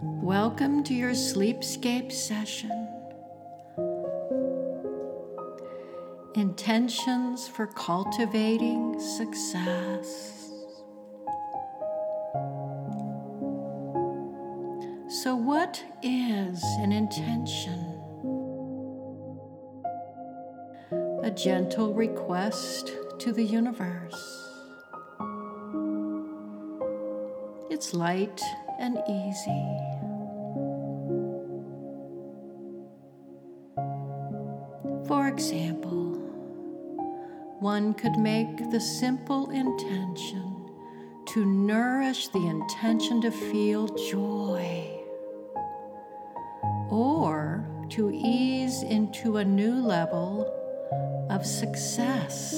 Welcome to your sleepscape session. Intentions for cultivating success. So, what is an intention? A gentle request to the universe. It's light and easy. Example, one could make the simple intention to nourish the intention to feel joy or to ease into a new level of success.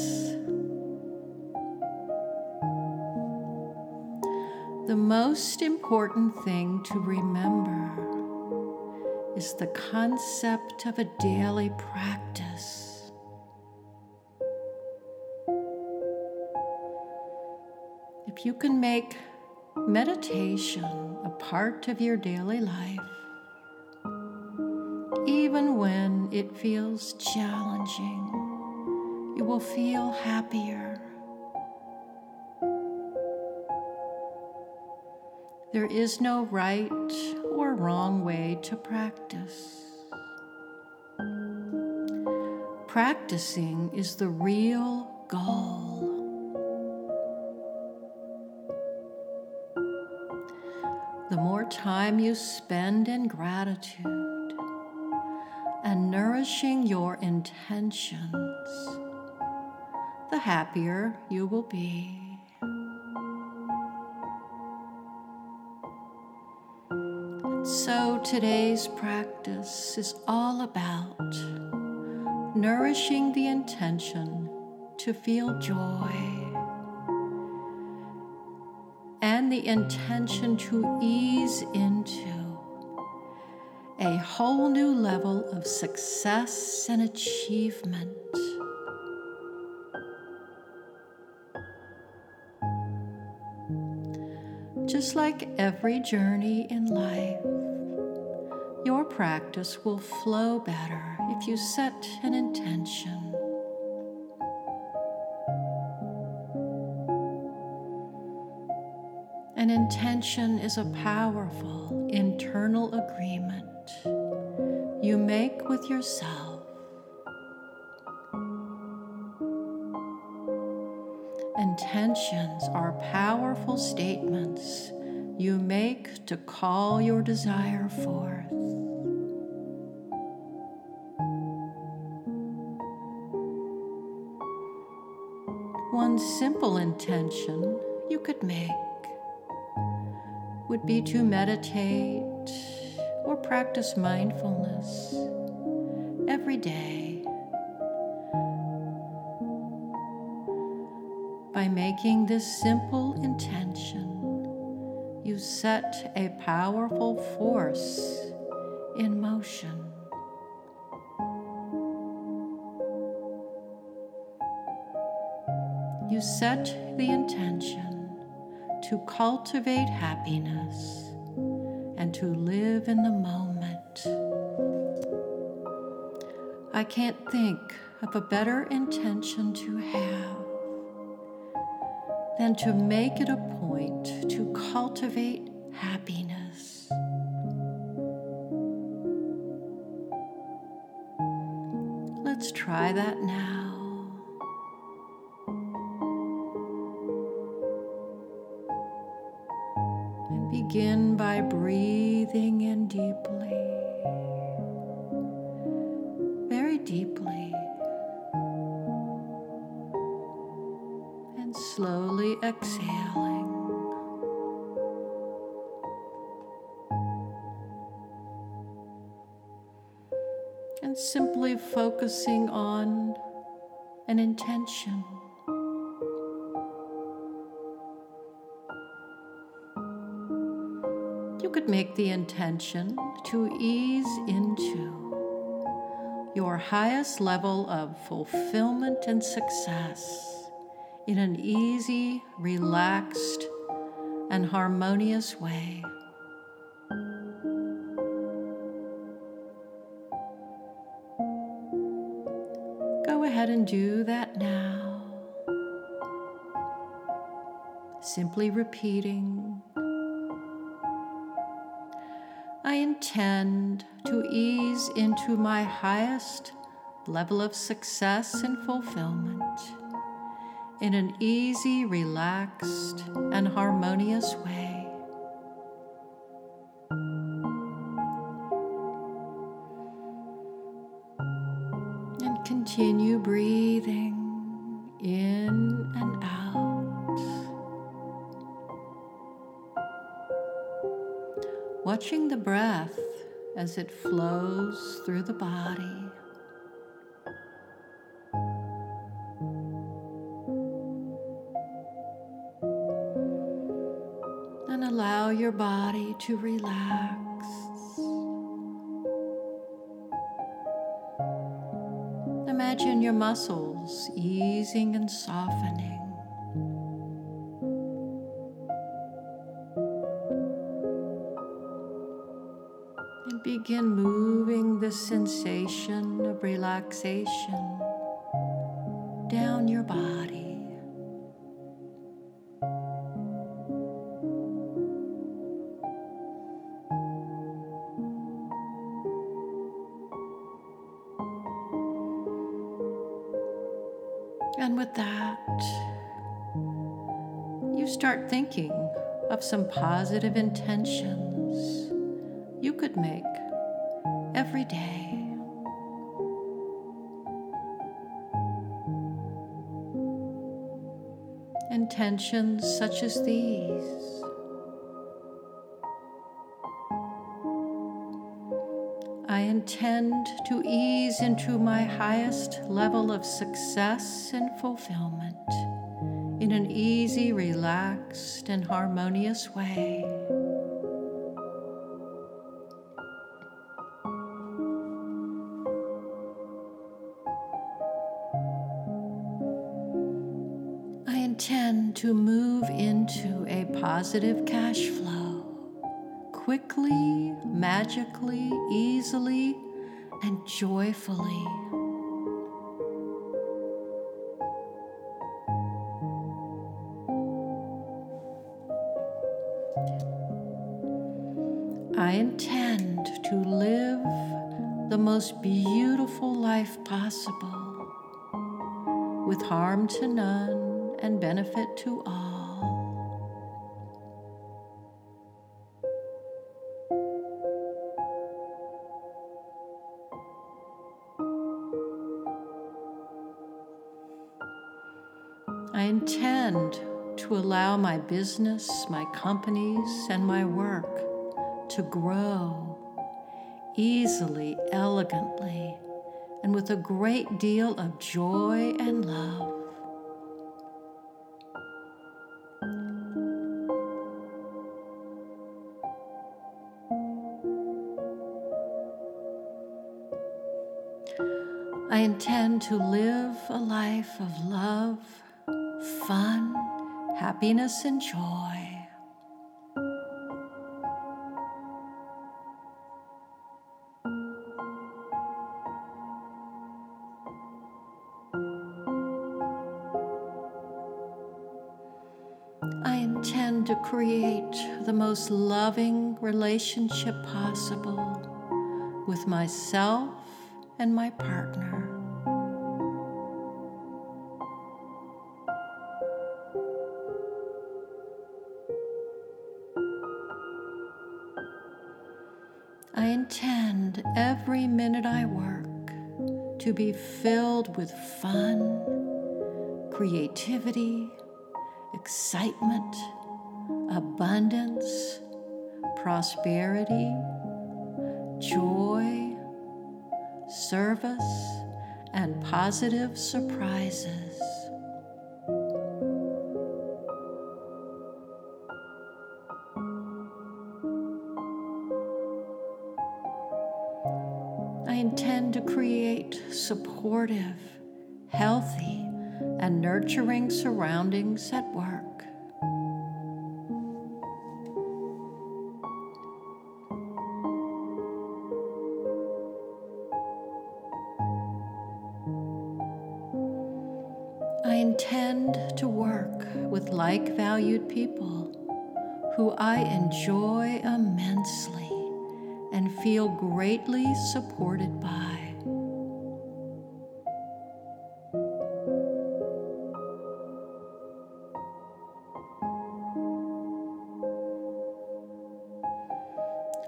The most important thing to remember is the concept of a daily practice. If you can make meditation a part of your daily life, even when it feels challenging, you will feel happier. There is no right or wrong way to practice. Practicing is the real goal. The more time you spend in gratitude and nourishing your intentions, the happier you will be. So today's practice is all about nourishing the intention to feel joy and the intention to ease into a whole new level of success and achievement. Just like every journey in life, practice will flow better if you set an intention. An intention is a powerful internal agreement you make with yourself Intentions are powerful statements you make to call your desire forth. Simple intention you could make would be to meditate or practice mindfulness every day. By making this simple intention, you set a powerful force in motion. Set the intention to cultivate happiness and to live in the moment. I can't think of a better intention to have than to make it a point to cultivate happiness. Let's try that now. By breathing in deeply, very deeply. And slowly exhaling. And simply focusing on an intention. make the intention to ease into your highest level of fulfillment and success in an easy, relaxed, and harmonious way. Go ahead and do that now, simply repeating ease into my highest level of success and fulfillment in an easy, relaxed, and harmonious way. As it flows through the body. And allow your body to relax. Imagine your muscles easing and softening. Begin moving the sensation of relaxation down your body. And with that, you start thinking of some positive intentions you could make every day. Intentions such as these. I intend to ease into my highest level of success and fulfillment in an easy, relaxed, and harmonious way. Positive cash flow quickly, magically, easily, and joyfully. I intend to live the most beautiful life possible with harm to none and benefit to all. My business, my companies, and my work to grow easily, elegantly, and with a great deal of joy and love. I intend to live a life of love fun, happiness, and joy. I intend to create the most loving relationship possible with myself and my partner. Minute I work to be filled with fun, creativity, excitement, abundance, prosperity, joy, service, and positive surprises. Intend to create supportive, healthy, and nurturing surroundings at work. I intend to work with like valued people who I enjoy immensely feel greatly supported by.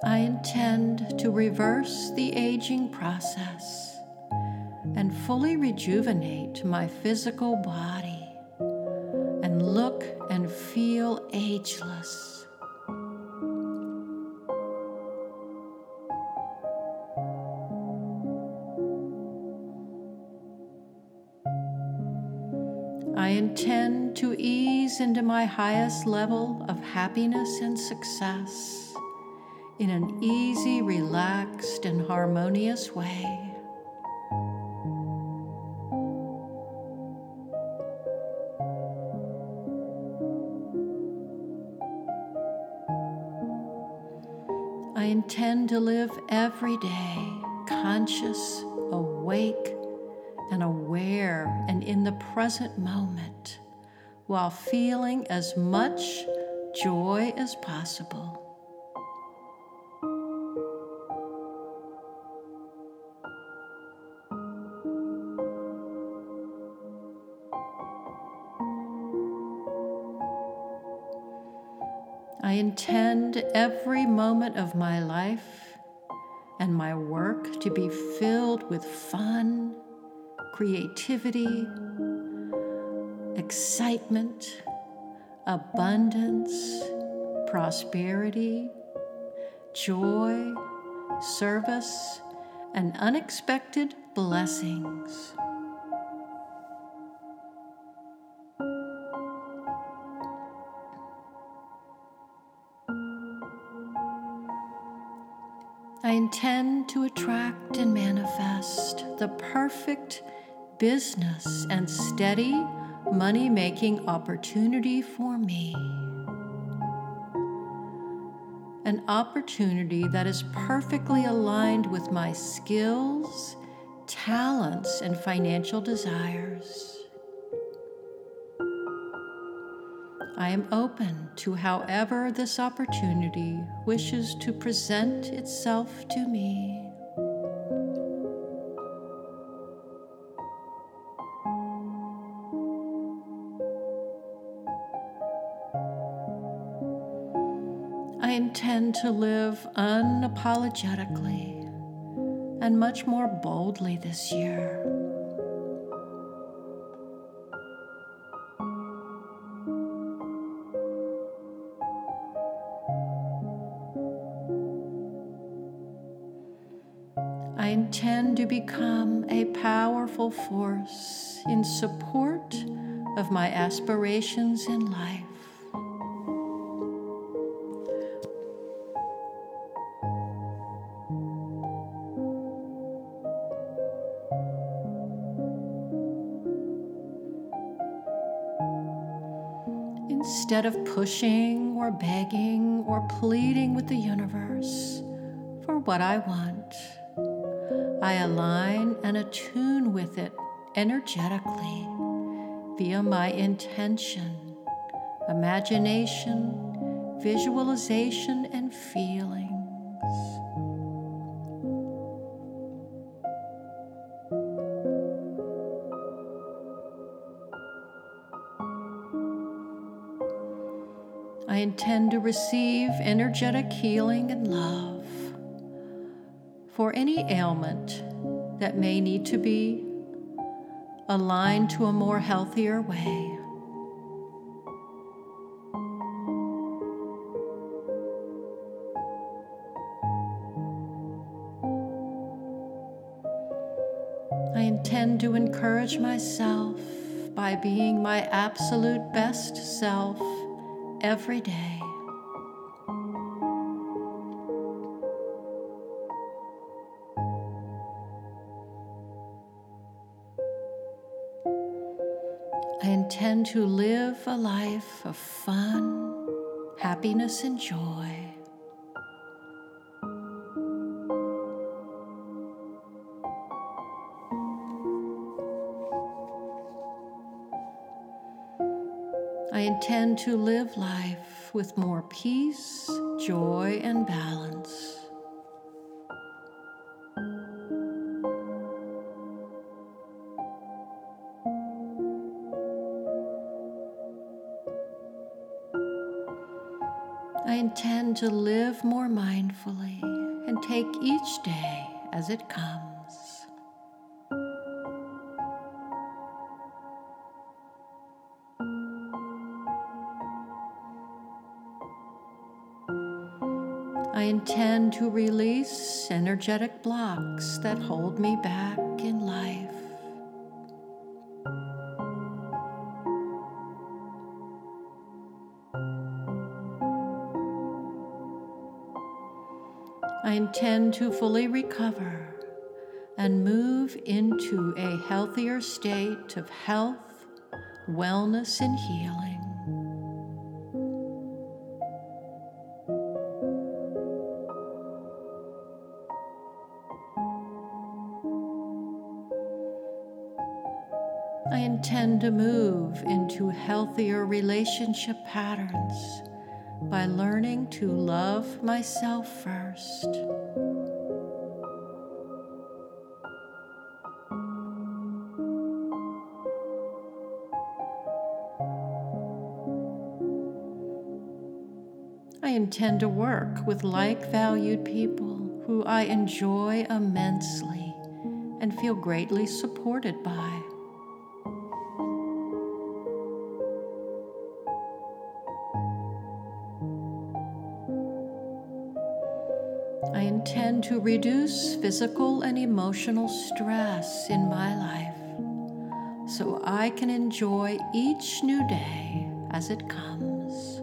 I intend to reverse the aging process and fully rejuvenate my physical body highest level of happiness and success in an easy, relaxed, and harmonious way. I intend to live every day conscious, awake, and aware and in the present moment while feeling as much joy as possible. I intend every moment of my life and my work to be filled with fun, creativity, excitement, abundance, prosperity, joy, service, and unexpected blessings. I intend to attract and manifest the perfect business and steady money making opportunity for me. An opportunity that is perfectly aligned with my skills, talents, and financial desires. I am open to however this opportunity wishes to present itself to me. To live unapologetically and much more boldly this year. I intend to become a powerful force in support of my aspirations in life. Instead of pushing or begging or pleading with the universe for what I want, I align and attune with it energetically via my intention, imagination, visualization, and feelings. Receive energetic healing and love for any ailment that may need to be aligned to a more healthier way. I intend to encourage myself by being my absolute best self every day. To live a life of fun, happiness, and joy. I intend to live life with more peace, joy, and balance. And take each day as it comes. I intend to release energetic blocks that hold me back in life. Intend to fully recover and move into a healthier state of health, wellness, and healing. I intend to move into healthier relationship patterns by learning to love myself first. I intend to work with like valued people who I enjoy immensely and feel greatly supported by. To reduce physical and emotional stress in my life so I can enjoy each new day as it comes.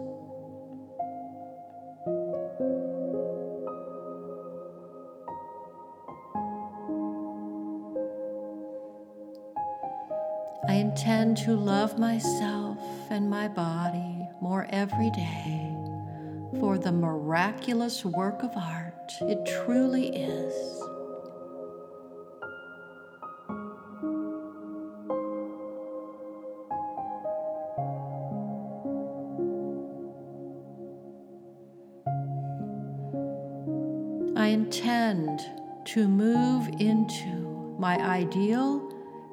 I intend to love myself and my body more every day for the miraculous work of art it truly is. I intend to move into my ideal,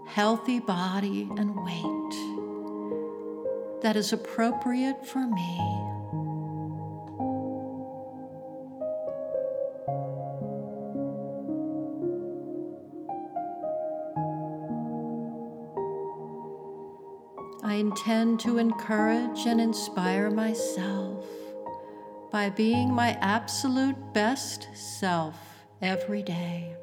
healthy body and weight that is appropriate for me. Intend to encourage and inspire myself by being my absolute best self every day.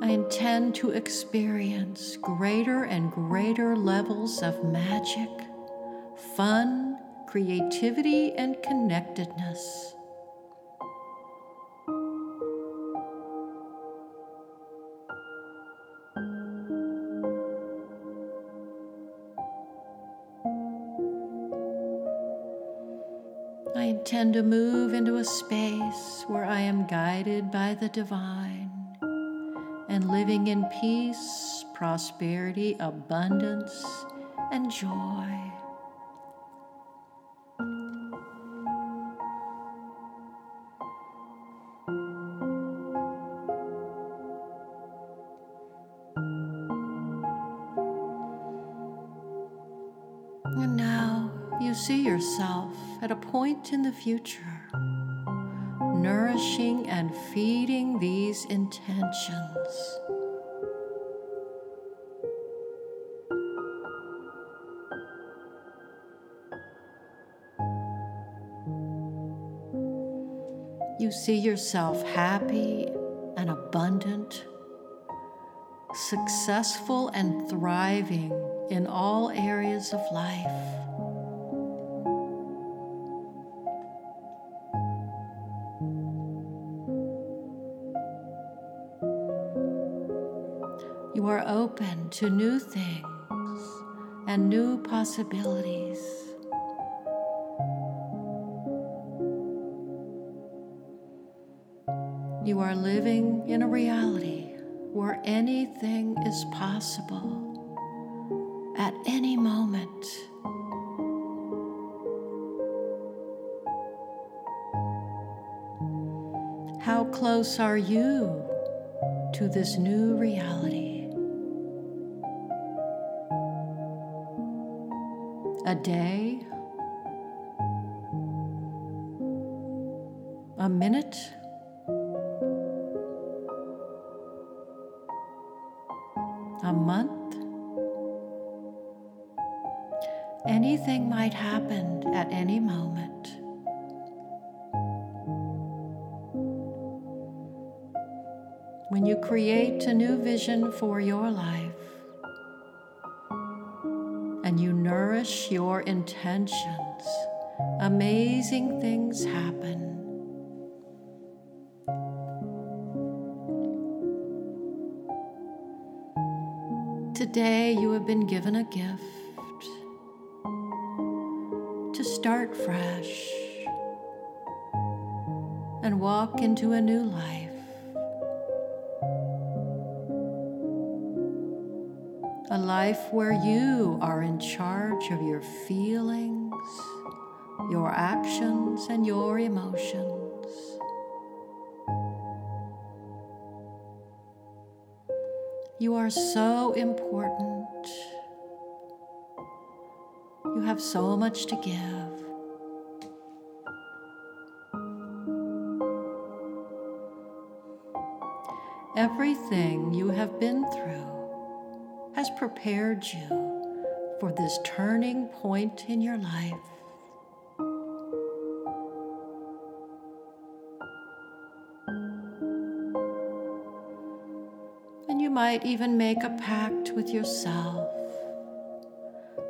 I intend to experience greater and greater levels of magic, fun, creativity, and connectedness. Intend to move into a space where I am guided by the divine and living in peace, prosperity, abundance, and joy. Point in the future, nourishing and feeding these intentions. You see yourself happy and abundant, successful and thriving in all areas of life. To new things and new possibilities. You are living in a reality where anything is possible at any moment. How close are you to this new reality? A day? A minute? A month? Anything might happen at any moment. when you create a new vision for your life intentions, amazing things happen. Today, you have been given a gift to start fresh and walk into a new life. A life where you are in charge of your feelings, your actions, and your emotions. You are so important. You have so much to give. Everything you have been through has prepared you for this turning point in your life. And you might even make a pact with yourself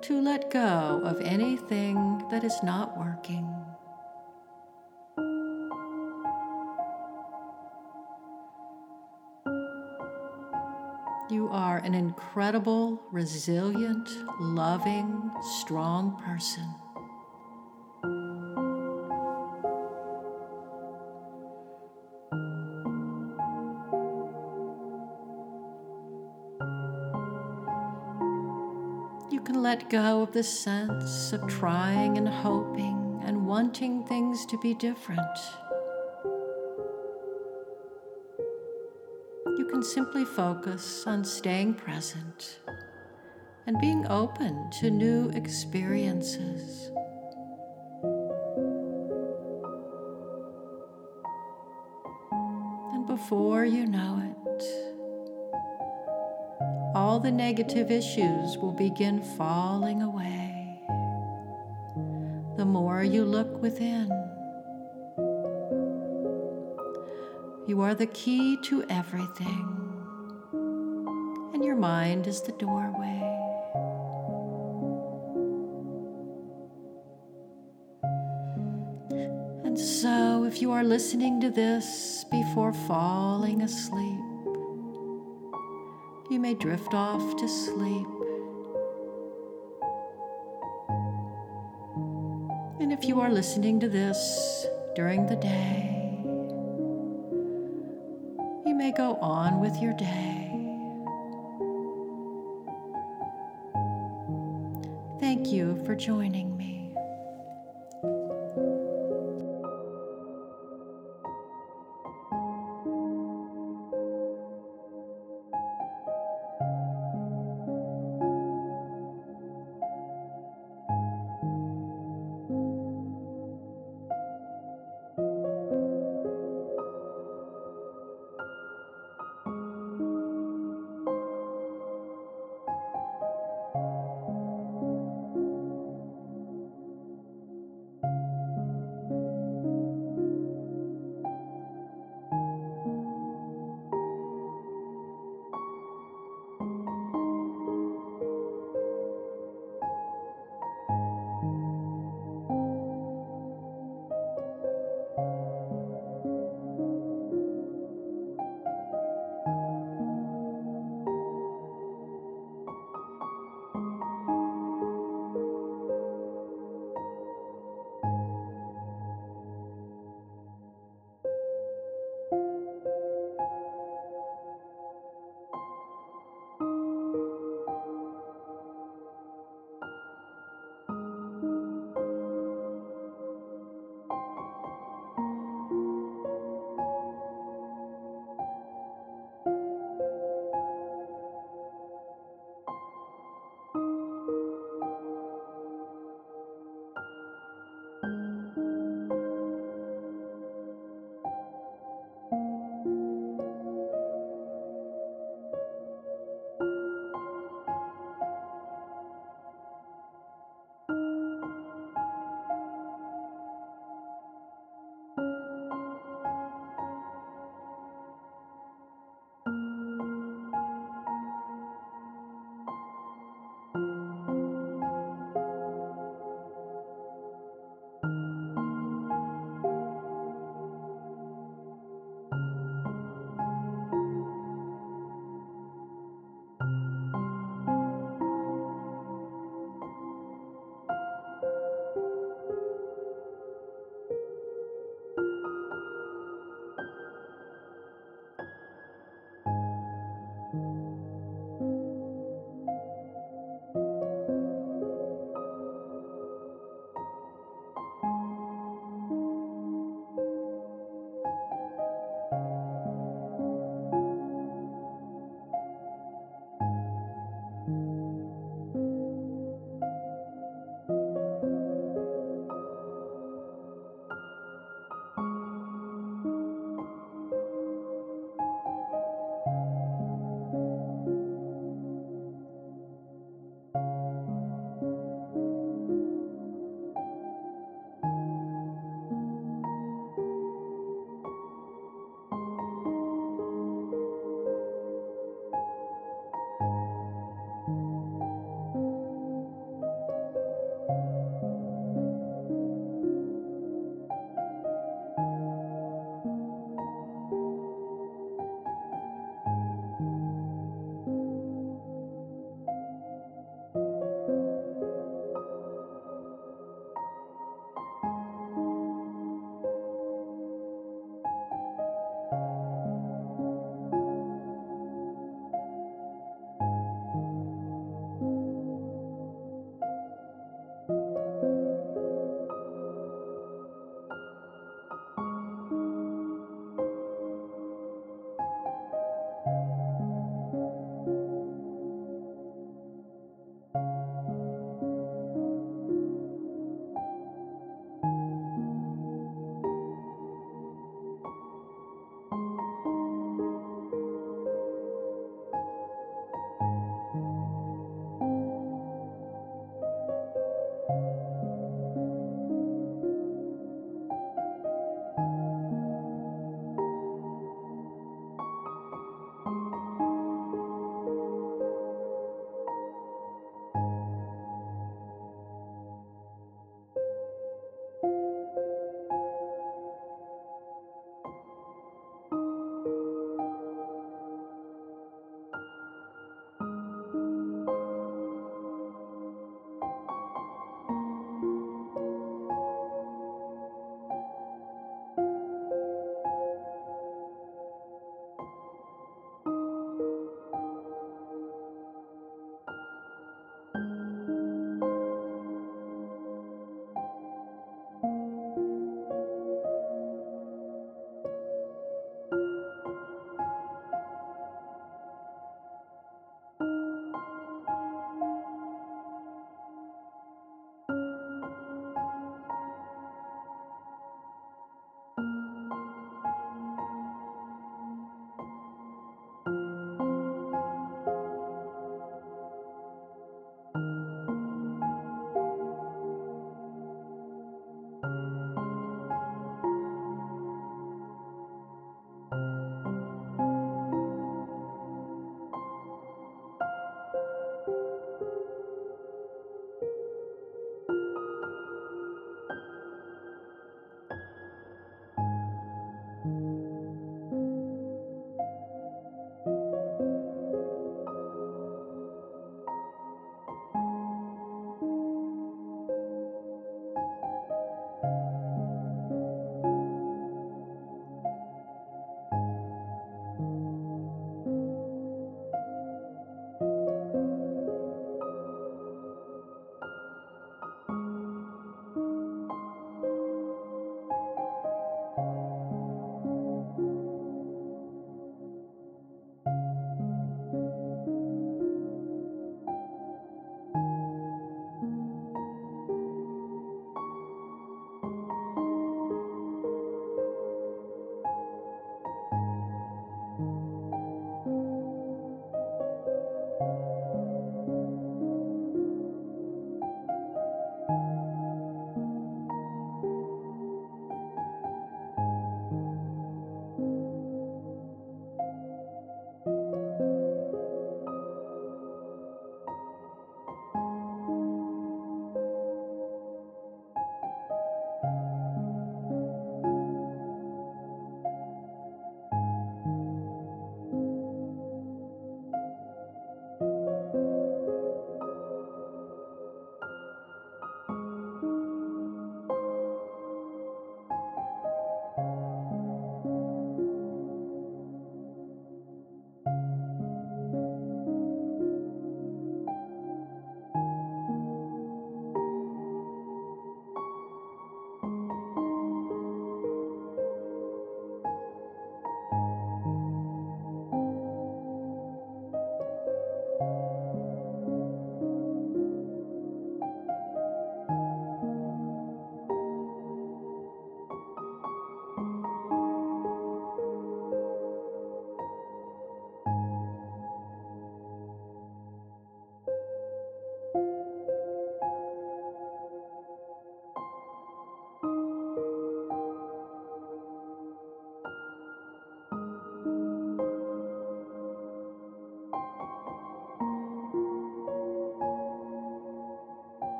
to let go of anything that is not working. Incredible, resilient, loving, strong person. You can let go of the sense of trying and hoping and wanting things to be different. Can simply focus on staying present and being open to new experiences. And before you know it, all the negative issues will begin falling away the more you look within. You are the key to everything, and your mind is the doorway. And so, if you are listening to this before falling asleep, you may drift off to sleep. And if you are listening to this during the day, with your day. Thank you for joining.